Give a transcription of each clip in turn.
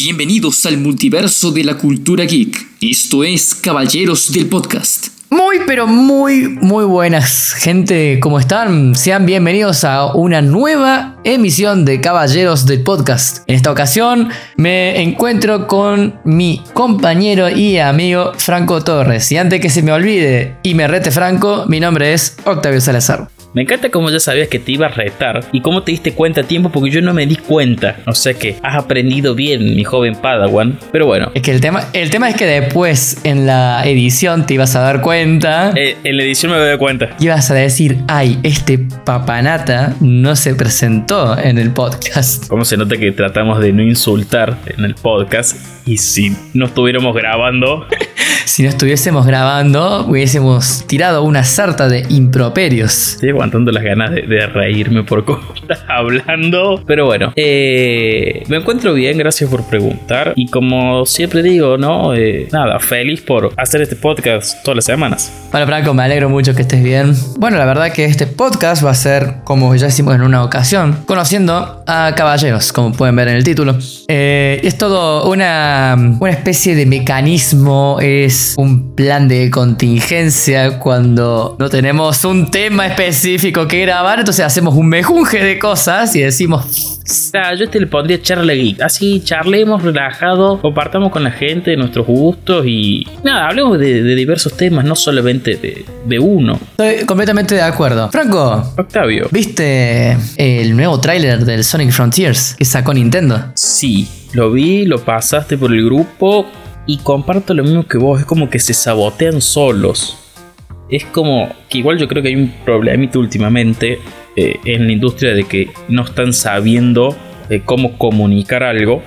Bienvenidos al multiverso de la cultura geek. Esto es Caballeros del Podcast. Muy, pero muy, muy buenas, gente. ¿Cómo están? Sean bienvenidos a una nueva emisión de Caballeros del Podcast. En esta ocasión me encuentro con mi compañero y amigo Franco Torres. Y antes que se me olvide y me rete Franco, mi nombre es Octavio Salazar. Me encanta cómo ya sabías que te iba a retar y cómo te diste cuenta a tiempo porque yo no me di cuenta. O sea que has aprendido bien, mi joven Padawan. Pero bueno. Es que el tema, el tema es que después en la edición te ibas a dar cuenta. Eh, en la edición me doy cuenta. Ibas a decir, ay, este papanata no se presentó en el podcast. ¿Cómo se nota que tratamos de no insultar en el podcast? Y si no estuviéramos grabando... si no estuviésemos grabando, hubiésemos tirado una sarta de improperios. Estoy aguantando las ganas de, reírme por cómo estás hablando. Pero bueno, eh, me encuentro bien, gracias por preguntar. Y como siempre digo, ¿no? Eh, nada, feliz por hacer este podcast todas las semanas. Bueno, Franco, me alegro mucho que estés bien. Bueno, la verdad que este podcast va a ser, como ya hicimos en una ocasión, conociendo a caballeros, como pueden ver en el título. Eh, es todo una, una especie de mecanismo, es un plan de contingencia cuando no tenemos un tema específico que grabar, entonces hacemos un mejunje de cosas y decimos... yo este le pondría charla geek, así charlemos relajado, compartamos con la gente nuestros gustos y nada, hablemos de, diversos temas, no solamente de, de, uno. Estoy completamente de acuerdo. Franco. Octavio. ¿Viste el nuevo tráiler del Sonic Frontiers que sacó Nintendo? Sí, lo vi, lo pasaste por el grupo y comparto lo mismo que vos, es como que se sabotean solos es como que igual yo creo que hay un problemita últimamente eh, en la industria de que no están sabiendo eh, cómo comunicar algo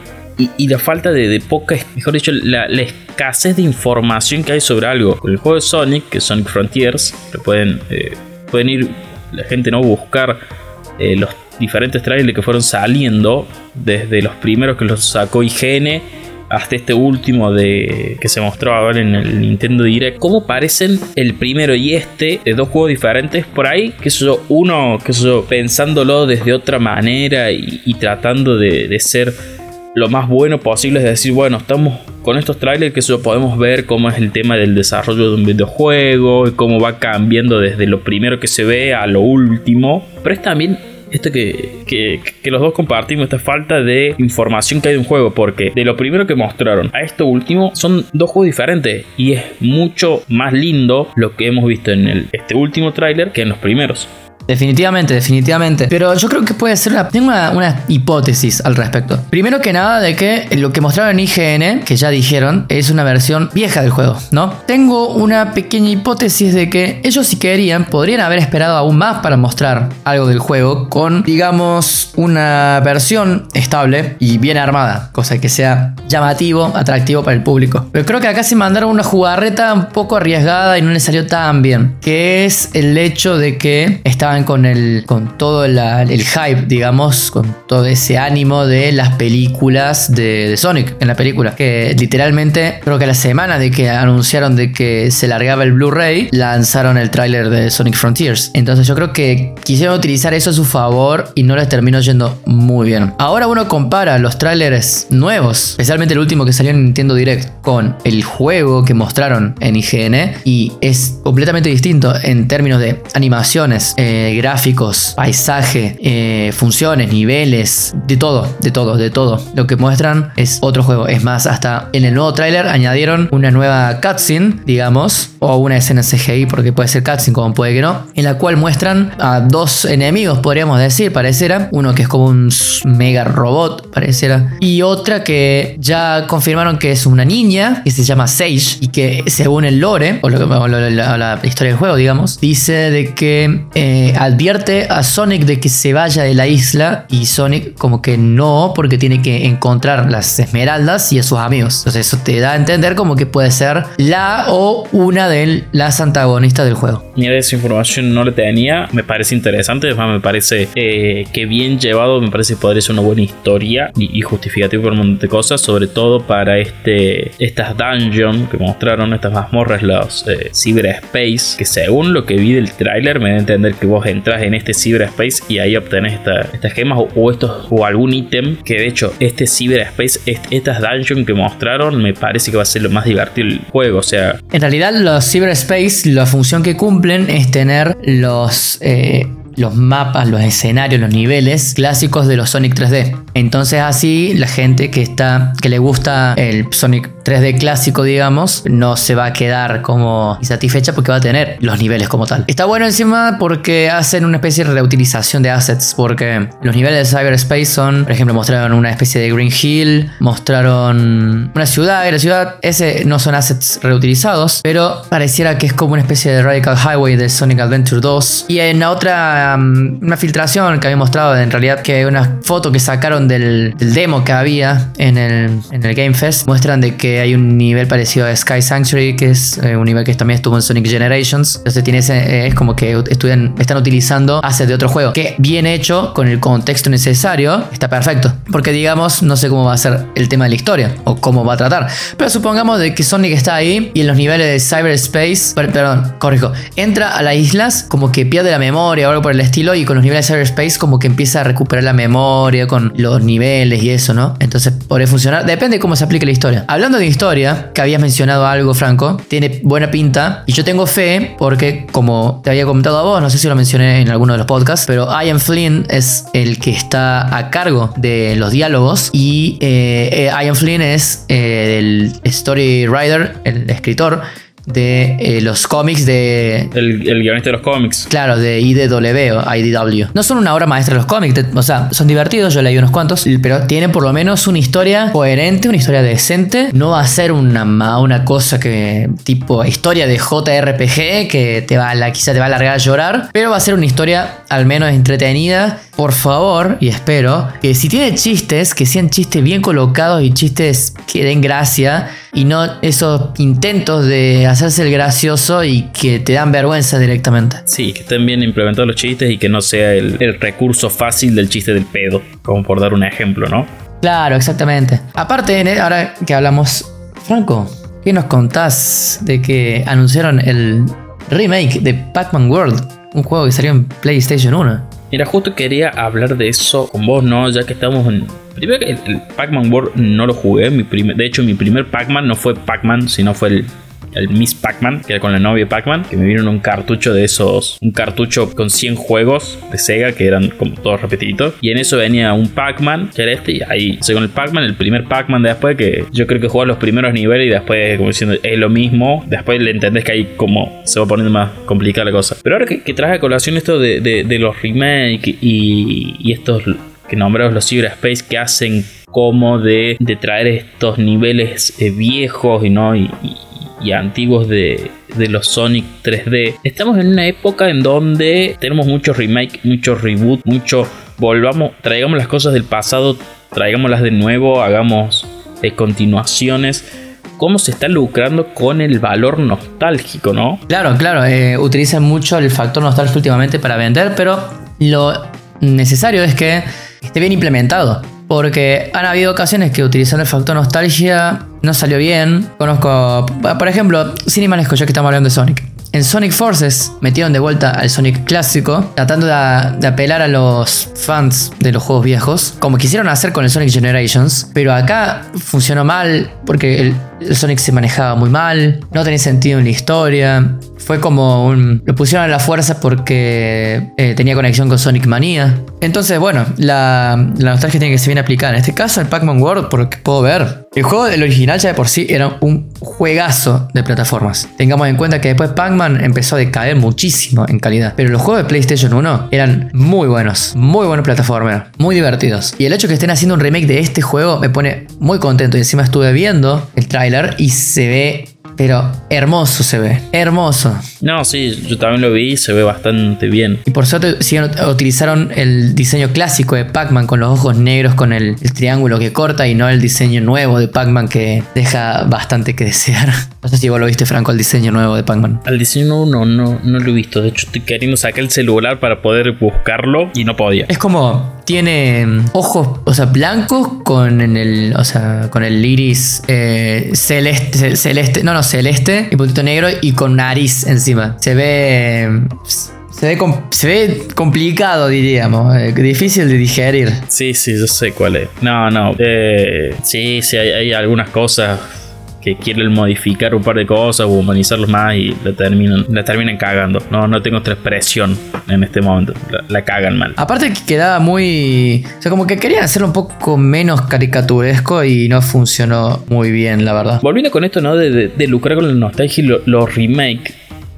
y, la falta de, poca, mejor dicho, la, escasez de información que hay sobre algo. Con el juego de Sonic, que es Sonic Frontiers, lo pueden, eh, pueden ir la gente no buscar los diferentes trailers que fueron saliendo desde los primeros que los sacó IGN hasta este último de que se mostró ahora en el Nintendo Direct, cómo parecen el primero y este de dos juegos diferentes por ahí, que eso uno, que eso pensándolo desde otra manera y, tratando de, ser lo más bueno posible, es decir, bueno, estamos con estos trailers que eso podemos ver cómo es el tema del desarrollo de un videojuego y cómo va cambiando desde lo primero que se ve a lo último, pero es también esto que, que, los dos compartimos, esta falta de información que hay de un juego, porque de lo primero que mostraron a esto último son dos juegos diferentes y es mucho más lindo lo que hemos visto en el, este último tráiler que en los primeros. Definitivamente, definitivamente. Pero yo creo que puede ser una. Tengo una, hipótesis al respecto. Primero que nada, de que lo que mostraron IGN, que ya dijeron, es una versión vieja del juego, ¿no? Tengo una pequeña hipótesis de que ellos, si querían, podrían haber esperado aún más para mostrar algo del juego con, digamos, una versión estable y bien armada, cosa que sea llamativo, atractivo para el público. Pero creo que acá se mandaron una jugarreta un poco arriesgada y no le salió tan bien, que es el hecho de que con, el, con todo el hype, digamos, con todo ese ánimo de las películas de, Sonic en la película. Que literalmente, creo que la semana de que anunciaron de que se largaba el Blu-ray, lanzaron el tráiler de Sonic Frontiers. Entonces yo creo que quisieron utilizar eso a su favor y no les terminó yendo muy bien. Ahora uno compara los trailers nuevos, especialmente el último que salió en Nintendo Direct, con el juego que mostraron en IGN y es completamente distinto en términos de animaciones. Eh, gráficos, paisaje, eh, funciones, niveles, de todo, de todo, de todo. Lo que muestran es otro juego. Es más, hasta en el nuevo tráiler añadieron una nueva cutscene, digamos, o una escena CGI, porque puede ser cutscene como puede que no, en la cual muestran a dos enemigos, podríamos decir, pareciera. Uno que es como un mega robot, pareciera. Y otra que ya confirmaron que es una niña, que se llama Sage, y que según el lore, o, la, historia del juego, digamos, dice de que... Eh, advierte a Sonic de que se vaya de la isla y Sonic como que no, porque tiene que encontrar las esmeraldas y a sus amigos. Entonces eso te da a entender como que puede ser la o una de las antagonistas del juego. Mira, esa información no la tenía, me parece interesante, además me parece eh, que bien llevado, me parece que podría ser una buena historia y, justificativo por un montón de cosas, sobre todo para este, estas dungeons que mostraron, estas mazmorras, los eh, cyberspace, que según lo que vi del tráiler me da a entender que vos vos entras en este cyberspace y ahí obtenés estas gemas o, estos o algún ítem que de hecho este cyberspace, estas dungeons que mostraron me parece que va a ser lo más divertido del juego, o sea... En realidad los cyberspace, la función que cumplen es tener los... Eh, los mapas, los escenarios, los niveles clásicos de los Sonic 3D. Entonces así la gente que está que le gusta el Sonic 3D clásico, digamos, no se va a quedar como insatisfecha porque va a tener los niveles como tal. Está bueno encima porque hacen una especie de reutilización de assets porque los niveles de cyberspace son, por ejemplo, mostraron una especie de Green Hill, mostraron una ciudad y la ciudad ese no son assets reutilizados, pero pareciera que es como una especie de Radical Highway de Sonic Adventure 2 y en la otra una filtración que había mostrado en realidad que una foto que sacaron del, demo que había en el, en el Game Fest muestran de que hay un nivel parecido a Sky Sanctuary que es eh, un nivel que también estuvo en Sonic Generations. Entonces tiene eh, es como que estudian, están utilizando assets de otro juego que bien hecho con el contexto necesario está perfecto. Porque digamos no sé cómo va a ser el tema de la historia o cómo va a tratar. Pero supongamos de que Sonic está ahí y en los niveles de cyberspace perdón corrijo entra a las islas como que pierde la memoria o algo por el estilo y con los niveles de cyberspace como que empieza a recuperar la memoria con los niveles y eso, ¿no? Entonces podría funcionar, depende de cómo se aplique la historia. Hablando de historia, que habías mencionado algo, Franco, tiene buena pinta y yo tengo fe porque como te había comentado a vos, no sé si lo mencioné en alguno de los podcasts, pero Ian Flynn es el que está a cargo de los diálogos y eh, eh, Ian Flynn es eh, el story writer, el escritor de eh, los cómics de. El, el, guionista de los cómics. Claro, de IDW o IDW. No son una obra maestra los cómics, o sea, son divertidos, yo leí unos cuantos, pero tienen por lo menos una historia coherente, una historia decente. No va a ser una, una cosa que. tipo historia de JRPG que te va a, quizá te va a largar a llorar, pero va a ser una historia al menos entretenida. Por favor, y espero que si tiene chistes, que sean chistes bien colocados y chistes que den gracia y no esos intentos de hacerse el gracioso y que te dan vergüenza directamente. Sí, que estén bien implementados los chistes y que no sea el, recurso fácil del chiste del pedo, como por dar un ejemplo, ¿no? Claro, exactamente. Aparte, ahora que hablamos, Franco, ¿qué nos contás de que anunciaron el remake de Pac-Man World? Un juego que salió en PlayStation 1. Mira, justo quería hablar de eso con vos, ¿no? Ya que estamos en, Primero que el, Pac-Man World no lo jugué. Mi de hecho, mi primer Pac-Man no fue Pac-Man, sino fue el, el Miss Pac-Man, que era con la novia Pac-Man, que me vieron un cartucho de esos, un cartucho con 100 juegos de Sega, que eran como todos repetidos. Y en eso venía un Pac-Man, que era este, y ahí, según el Pac-Man, el primer Pac-Man de después, que yo creo que jugaba los primeros niveles y después, como diciendo, es lo mismo. Después le entendés que ahí como se va poniendo más complicada la cosa. Pero ahora que, que traje a colación esto de, de, los remakes y, y estos que nombrados los Cyberspace que hacen como de, traer estos niveles eh, viejos y, ¿no? y, antiguos de, los Sonic 3D. Estamos en una época en donde tenemos muchos remake, muchos reboot, mucho volvamos, traigamos las cosas del pasado, traigámoslas de nuevo, hagamos eh, continuaciones cómo se está lucrando con el valor nostálgico, ¿no? Claro, claro, eh, utilizan mucho el factor nostálgico últimamente para vender, pero lo necesario es que esté bien implementado. Porque han habido ocasiones que utilizando el factor nostalgia no salió bien. Conozco, por ejemplo, sin ya que estamos hablando de Sonic. En Sonic Forces metieron de vuelta al Sonic clásico, tratando de, apelar a los fans de los juegos viejos, como quisieron hacer con el Sonic Generations, pero acá funcionó mal porque el Sonic se manejaba muy mal, no tenía sentido en la historia, fue como un... Lo pusieron a la fuerza porque eh, tenía conexión con Sonic Manía. Entonces, bueno, la, nostalgia tiene que ser bien aplicada. En este caso, el Pac-Man World, por lo que puedo ver, el juego, el original ya de por sí, era un juegazo de plataformas. Tengamos en cuenta que después Pac-Man empezó a decaer muchísimo en calidad. Pero los juegos de PlayStation 1 eran muy buenos, muy buenos plataformas, muy divertidos. Y el hecho que estén haciendo un remake de este juego me pone muy contento. Y encima estuve viendo el tráiler y se ve pero hermoso se ve, hermoso. No, sí, yo también lo vi y se ve bastante bien. Y por suerte utilizaron el diseño clásico de Pac-Man con los ojos negros, con el, triángulo que corta y no el diseño nuevo de Pac-Man que deja bastante que desear. No sé si vos lo viste, Franco, el diseño nuevo de Pac-Man. Al diseño nuevo no, no, no lo he visto. De hecho, estoy queriendo sacar el celular para poder buscarlo y no podía. Es como tiene mm, ojos, o sea, blancos con el, o sea, con el iris eh, celeste, celeste, no, no, celeste y puntito negro y con nariz encima. Se ve se ve, se ve complicado, diríamos. eh, difícil de digerir. Sí, sí, yo sé cuál es. No, no. eh, sí, sí, hay, hay algunas cosas que quieren modificar un par de cosas o humanizarlos más y la terminan, la terminan cagando. No, no tengo otra expresión en este momento. La, la cagan mal. Aparte que quedaba muy... O sea, como que querían hacerlo un poco menos caricaturesco y no funcionó muy bien, la verdad. Volviendo con esto, ¿no? De, de- de lucrar con la nostalgia y lo- los remake,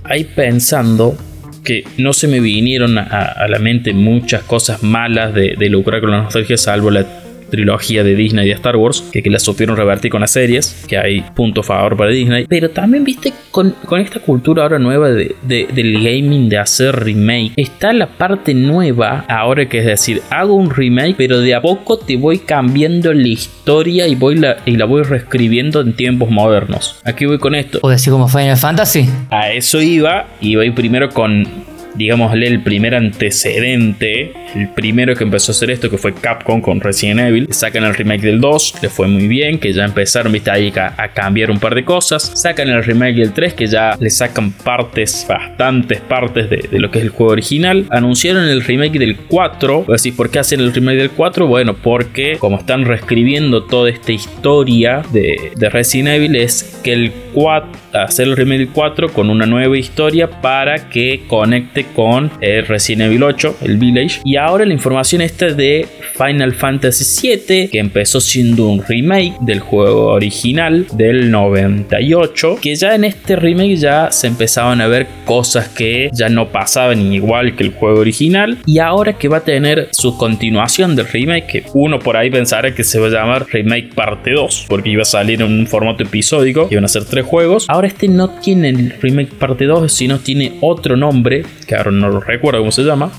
ahí pensando que no se me vinieron a, a la mente muchas cosas malas de, de lucrar con la nostalgia, salvo la trilogía de Disney de Star Wars, que, que la supieron revertir con las series, que hay punto favor para Disney. Pero también, viste, con, con esta cultura ahora nueva de, de- del gaming, de hacer remake, está la parte nueva ahora que es decir, hago un remake, pero de a poco te voy cambiando la historia y, voy la, y la voy reescribiendo en tiempos modernos. Aquí voy con esto. O decir como Final Fantasy. A eso iba, iba ir primero con, digámosle, el primer antecedente, el primero que empezó a hacer esto, que fue Capcom con Resident Evil. Sacan el remake del 2, le fue muy bien, que ya empezaron, viste, ahí a, cambiar un par de cosas. Sacan el remake del 3, que ya le sacan partes, bastantes partes de, de lo que es el juego original. Anunciaron el remake del 4. Así, ¿por qué hacen el remake del 4? Bueno, porque como están reescribiendo toda esta historia de, de Resident Evil, es que el 4, hacer el remake del 4 con una nueva historia para que conecte con el Resident Evil 8, el Village. Y ahora la información esta de Final Fantasy VII, que empezó siendo un remake del juego original del 98, que ya en este remake ya se empezaban a ver cosas que ya no pasaban igual que el juego original. Y ahora que va a tener su continuación del remake, que uno por ahí pensará que se va a llamar Remake Parte 2, porque iba a salir en un formato episódico, iban a ser tres juegos. Ahora este no tiene el Remake Parte 2, sino tiene otro nombre, que ahora no lo recuerdo cómo se llama.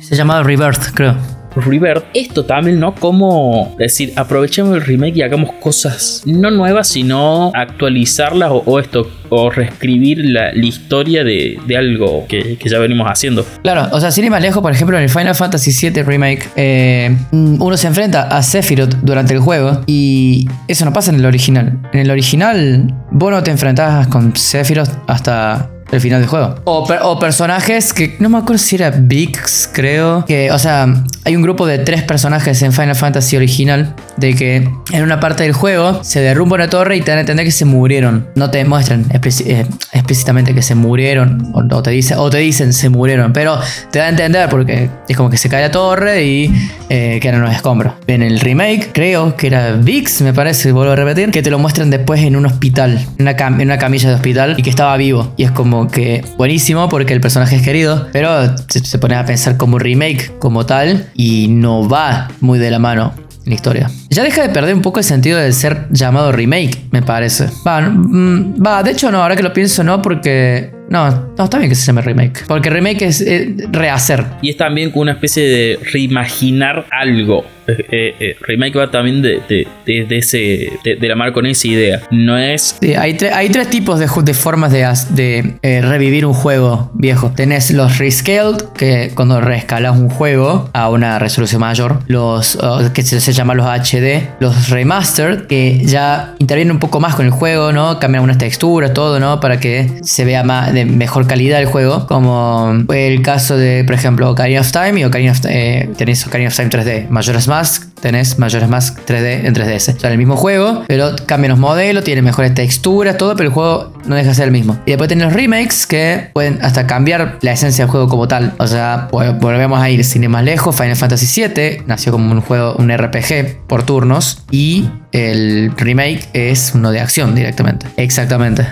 Se llamaba Rebirth, creo. Rebirth. Esto también, ¿no? Como decir, aprovechemos el remake y hagamos cosas no nuevas, sino actualizarlas o, o esto, o reescribir la, la historia de, de algo que, que ya venimos haciendo. Claro, o sea, sin ir más lejos, por ejemplo, en el Final Fantasy VII Remake, eh, uno se enfrenta a Sephiroth durante el juego y eso no pasa en el original. En el original, vos no te enfrentabas con Sephiroth hasta el final del juego. O, per- o personajes que no me acuerdo si era Vix, creo. Que, o sea, hay un grupo de tres personajes en Final Fantasy original. De que en una parte del juego se derrumba una torre y te dan a entender que se murieron. No te muestran eh, explícitamente que se murieron. O, te o te dicen se murieron. Pero te da a entender porque es como que se cae la torre y eh, quedan unos escombros. En el remake, creo que era Vix, me parece, vuelvo a repetir, que te lo muestran después en un hospital, en una, cam- en una camilla de hospital y que estaba vivo. Y es como que buenísimo porque el personaje es querido, pero se, se pone a pensar como remake, como tal, y no va muy de la mano en la historia. Ya deja de perder un poco el sentido de ser llamado remake, me parece. Va, mm, va, de hecho no, ahora que lo pienso no, porque... No, no, está bien que se llame remake. Porque remake es eh, rehacer. Y es también como una especie de reimaginar algo. Eh, eh, remake va también de, de, de- de ese, de, la mano con esa idea. No es Sí, hay, tre- hay tres tipos de, formas de, revivir un juego viejo. Tenés los rescaled, que cuando reescalas un juego a una resolución mayor. Los uh, que se, se llaman los HD. Los remastered, que ya intervienen un poco más con el juego, ¿no? Cambian unas texturas, todo, ¿no? Para que se vea más de mejor calidad el juego. Como el caso de, por ejemplo, Ocarina of Time y Ocarina of, eh, tenés Ocarina of Time 3D. Majora's Mask, tenés Majora's Mask 3D en 3DS. Son el mismo juego, pero cambian los modelos, tienen mejores texturas, todo, pero el juego no deja de ser el mismo. Y después tenés los remakes que pueden hasta cambiar la esencia del juego como tal. O sea, vol- volvemos a ir sin ir más lejos. Final Fantasy VII nació como un juego, un RPG por turnos. Y el remake es uno de acción directamente. Exactamente.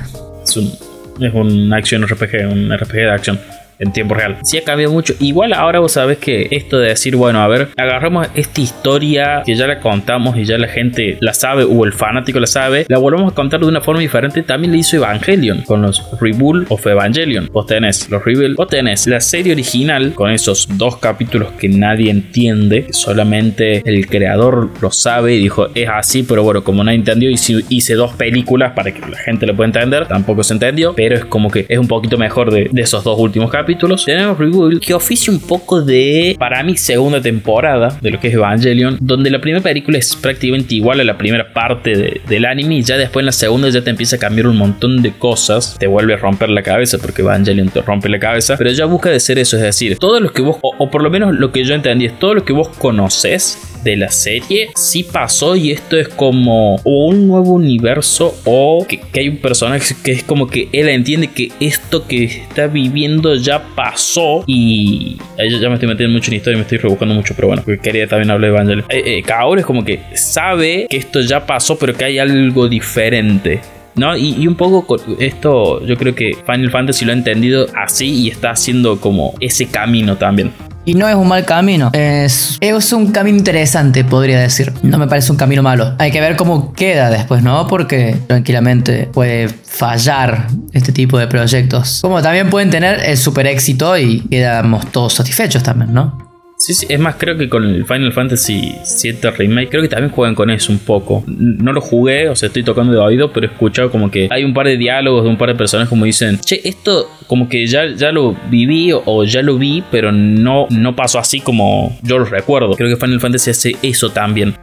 Es un, es un action RPG, un RPG de acción en tiempo real. Sí ha cambiado mucho. Igual ahora vos sabés que esto de decir, bueno, a ver, agarramos esta historia que ya la contamos y ya la gente la sabe o el fanático la sabe, la volvemos a contar de una forma diferente. También le hizo Evangelion con los Rebuild of Evangelion. Vos tenés los Rebuild, vos tenés la serie original con esos dos capítulos que nadie entiende, solamente el creador lo sabe y dijo, es así, pero bueno, como nadie entendió, hice, hice dos películas para que la gente lo pueda entender. Tampoco se entendió, pero es como que es un poquito mejor de, de esos dos últimos capítulos. Capítulos, tenemos Rebuild, que oficia un poco de, para mí, segunda temporada de lo que es Evangelion, donde la primera película es prácticamente igual a la primera parte del anime y ya después en la segunda ya te empieza a cambiar un montón de cosas, te vuelve a romper la cabeza porque Evangelion te rompe la cabeza, pero ya busca de ser eso, es decir, todo lo que vos, o, por lo menos lo que yo entendí, es todo lo que vos conoces de la serie sí pasó y esto es como un nuevo universo o que, hay un personaje que es como que él entiende que esto que está viviendo ya pasó y ya me estoy metiendo mucho en historia y me estoy rebuscando mucho pero bueno porque quería también hablar de Evangelion eh, eh es como que sabe que esto ya pasó pero que hay algo diferente ¿no? Y, y, un poco esto yo creo que Final Fantasy lo ha entendido así y está haciendo como ese camino también. Y no es un mal camino. Es, es un camino interesante, podría decir. No me parece un camino malo. Hay que ver cómo queda después, ¿no? Porque tranquilamente puede fallar este tipo de proyectos. Como también pueden tener el super éxito y quedamos todos satisfechos también, ¿no? Sí, sí, es más, creo que con el Final Fantasy VII Remake, creo que también juegan con eso un poco. No lo jugué, o sea, estoy tocando de oído, pero he escuchado como que hay un par de diálogos de un par de personas como dicen, che, esto como que ya, ya lo viví o, ya lo vi, pero no, no pasó así como yo lo recuerdo. Creo que Final Fantasy hace eso también.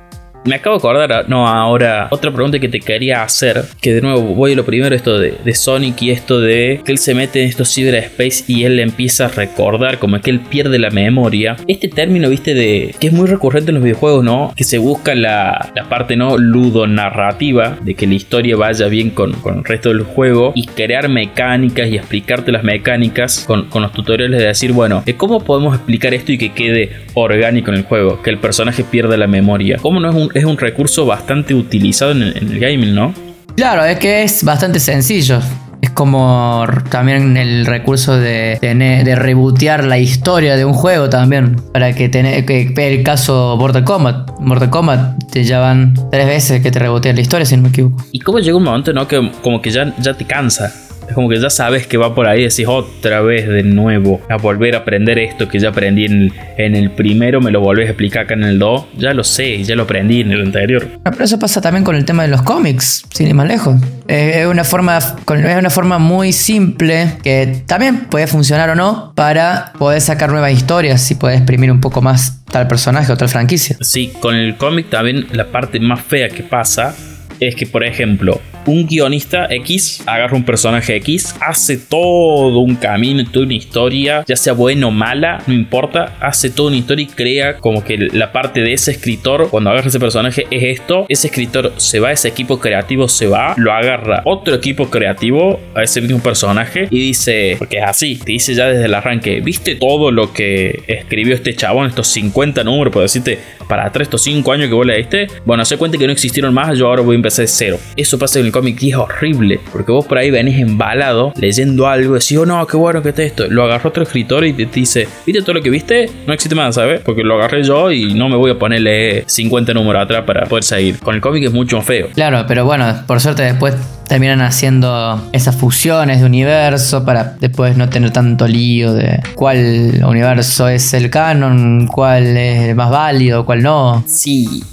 Me acabo de acordar, no, ahora otra pregunta que te quería hacer, que de nuevo voy a lo primero, esto de, Sonic y esto de que él se mete en estos cyberspace y él empieza a recordar como que él pierde la memoria. Este término, viste, de que es muy recurrente en los videojuegos, ¿no? Que se busca la, parte, ¿no? Ludonarrativa, de que la historia vaya bien con, el resto del juego y crear mecánicas y explicarte las mecánicas con, los tutoriales de decir, bueno, ¿cómo podemos explicar esto y que quede orgánico en el juego? Que el personaje pierda la memoria. ¿Cómo no es un es un recurso bastante utilizado en el, gaming, ¿no? Claro, es que es bastante sencillo. Es como también el recurso de, de, rebootear la historia de un juego también. Para que tener que el caso Mortal Kombat. Mortal Kombat te llevan tres veces que te rebotean la historia, si no me equivoco. Y cómo llega un momento, ¿no? Que como que ya, ya te cansa. Es como que ya sabes que va por ahí y decís otra vez de nuevo a volver a aprender esto que ya aprendí en el, primero, me lo volvés a explicar acá en el 2. Ya lo sé, ya lo aprendí en el anterior. Ah, pero eso pasa también con el tema de los cómics, sin ir más lejos. Es una forma, es una forma muy simple que también puede funcionar o no para poder sacar nuevas historias y poder exprimir un poco más tal personaje o tal franquicia. Sí, con el cómic también la parte más fea que pasa es que, por ejemplo, un guionista X agarra un personaje X, hace todo un camino, toda una historia, ya sea buena o mala, no importa, hace toda una historia y crea como que la parte de ese escritor, cuando agarra ese personaje, es esto. Ese escritor se va, ese equipo creativo se va, lo agarra otro equipo creativo a ese mismo personaje y dice, porque es así, te dice ya desde el arranque, ¿viste todo lo que escribió este chabón, estos 50 números, por decirte, para atrás estos 5 años que vos leíste? Bueno, se cuenta que no existieron más, yo ahora voy a empezar de cero. Eso pasa en cómic y es horrible. Porque vos por ahí venís embalado leyendo algo, decís, oh no, qué bueno que está esto. Lo agarró otro escritor y te dice, ¿viste todo lo que viste? No existe más, ¿sabes? Porque lo agarré yo y no me voy a ponerle 50 números atrás para poder seguir. Con el cómic es mucho más feo. Claro, pero bueno, por suerte después terminan haciendo esas fusiones de universo para después no tener tanto lío de cuál universo es el canon, cuál es el más válido, cuál no. Sí,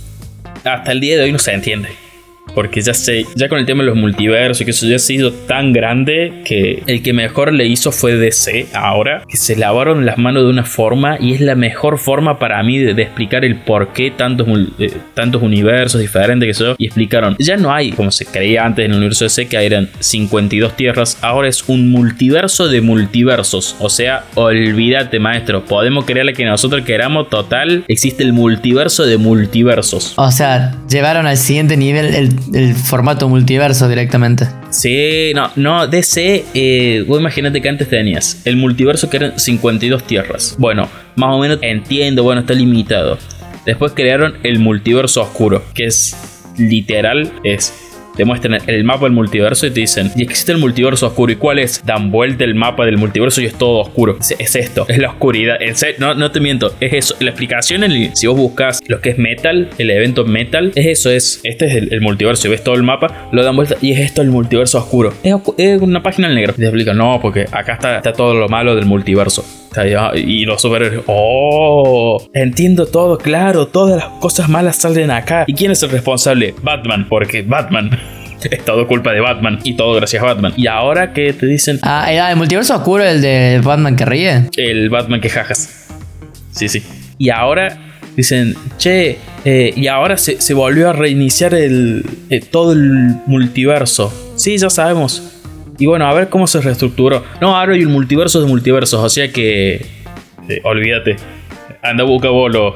hasta el día de hoy no se entiende porque ya sé, ya con el tema de los multiversos, que eso ya ha sido tan grande que el que mejor le hizo fue DC ahora, que se lavaron las manos de una forma y es la mejor forma para mí de, explicar el por qué tantos, eh, tantos universos diferentes que son y explicaron, ya no hay como se creía antes en el universo DC que eran 52 tierras, ahora es un multiverso de multiversos, o sea, olvídate maestro, podemos creer que nosotros queramos total, existe el multiverso de multiversos. O sea, llevaron al siguiente nivel el el formato multiverso directamente. Sí, no, no, DC, eh, vos imagínate que antes tenías el multiverso que eran 52 tierras. Bueno, más o menos entiendo, bueno, está limitado. Después crearon el multiverso oscuro, que es literal, es te muestran el mapa del multiverso y te dicen, y existe el multiverso oscuro. ¿Y cuál es? Dan vuelta el mapa del multiverso y es todo oscuro. Es, esto, es la oscuridad. No, no te miento, es eso. La explicación, si vos buscas lo que es metal, el evento metal, es eso, es, este es el, multiverso y ves todo el mapa, lo dan vuelta y es esto el multiverso oscuro. Es, una página negra. Y te explican, no, porque acá está, está todo lo malo del multiverso. Y los superhéroes, oh, entiendo todo, claro, todas las cosas malas salen acá. ¿Y quién es el responsable? Batman, porque Batman. Es todo culpa de Batman y todo gracias a Batman. Y ahora que te dicen Ah, era el multiverso oscuro, el de Batman que ríe. el Batman que jajas. Sí, sí. Y ahora dicen, che, eh, y ahora se, se volvió a reiniciar el, eh, todo el multiverso. Sí, ya sabemos. Y bueno, a ver cómo se reestructuró. No, ahora hay un multiverso de multiversos, o sea que... eh, olvídate. Anda, busca vos los,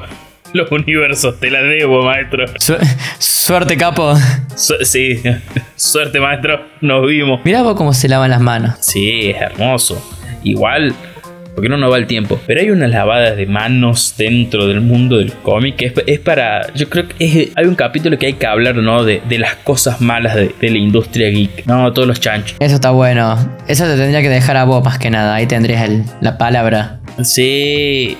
los universos, te la debo, maestro. Su- suerte, capo. Su- sí, suerte, maestro. Nos vimos. Mirá vos cómo se lavan las manos. Sí, es hermoso. Igual, porque no nos va el tiempo. Pero hay unas lavadas de manos dentro del mundo del cómic que es, es para. Yo creo que es- hay un capítulo que hay que hablar, ¿no? De, de las cosas malas de, de la industria geek. No, todos los chanchos. Eso está bueno. Eso te tendría que dejar a vos más que nada. Ahí tendrías el- la palabra. Sí.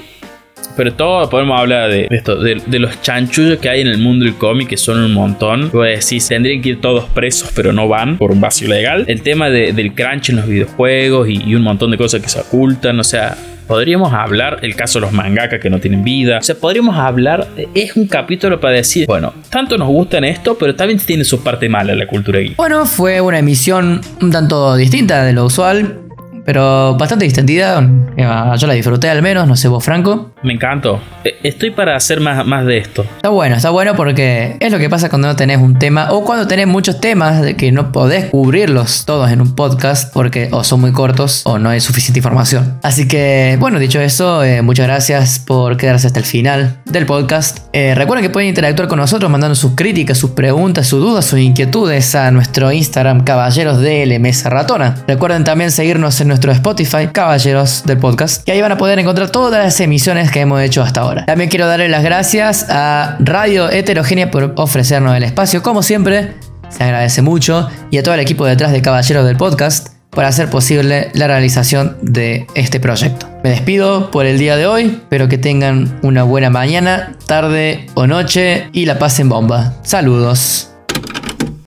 Pero todo podemos hablar de, de esto, de, los chanchullos que hay en el mundo del cómic, que son un montón. Voy a decir, tendrían que ir todos presos, pero no van por un vacío legal. El tema de- del crunch en los videojuegos y, un montón de cosas que se ocultan. O sea, podríamos hablar el caso de los mangakas que no tienen vida. O sea, podríamos hablar. Es un capítulo para decir, bueno, tanto nos gustan esto, pero también tiene su parte mala la cultura geek. Bueno, fue una emisión un tanto distinta de lo usual. Pero bastante distendida. Eh, Yo la disfruté al menos. No sé vos, Franco. Me encantó. Eh, Estoy para hacer más, más de esto. Está bueno, está bueno porque es lo que pasa cuando no tenés un tema o cuando tenés muchos temas que no podés cubrirlos todos en un podcast porque o son muy cortos o no hay suficiente información. Así que, bueno, dicho eso, eh, muchas gracias por quedarse hasta el final del podcast. Eh, recuerden que pueden interactuar con nosotros mandando sus críticas, sus preguntas, sus dudas, sus inquietudes a nuestro Instagram Caballeros de LMS Ratona. Recuerden también seguirnos en nuestro Spotify Caballeros del Podcast y ahí van a poder encontrar todas las emisiones que hemos hecho hasta ahora. También quiero darle las gracias a Radio Heterogénea por ofrecernos el espacio, como siempre. Se agradece mucho y a todo el equipo detrás de Caballeros del Podcast por hacer posible la realización de este proyecto. Me despido por el día de hoy, espero que tengan una buena mañana, tarde o noche y la pasen bomba. Saludos.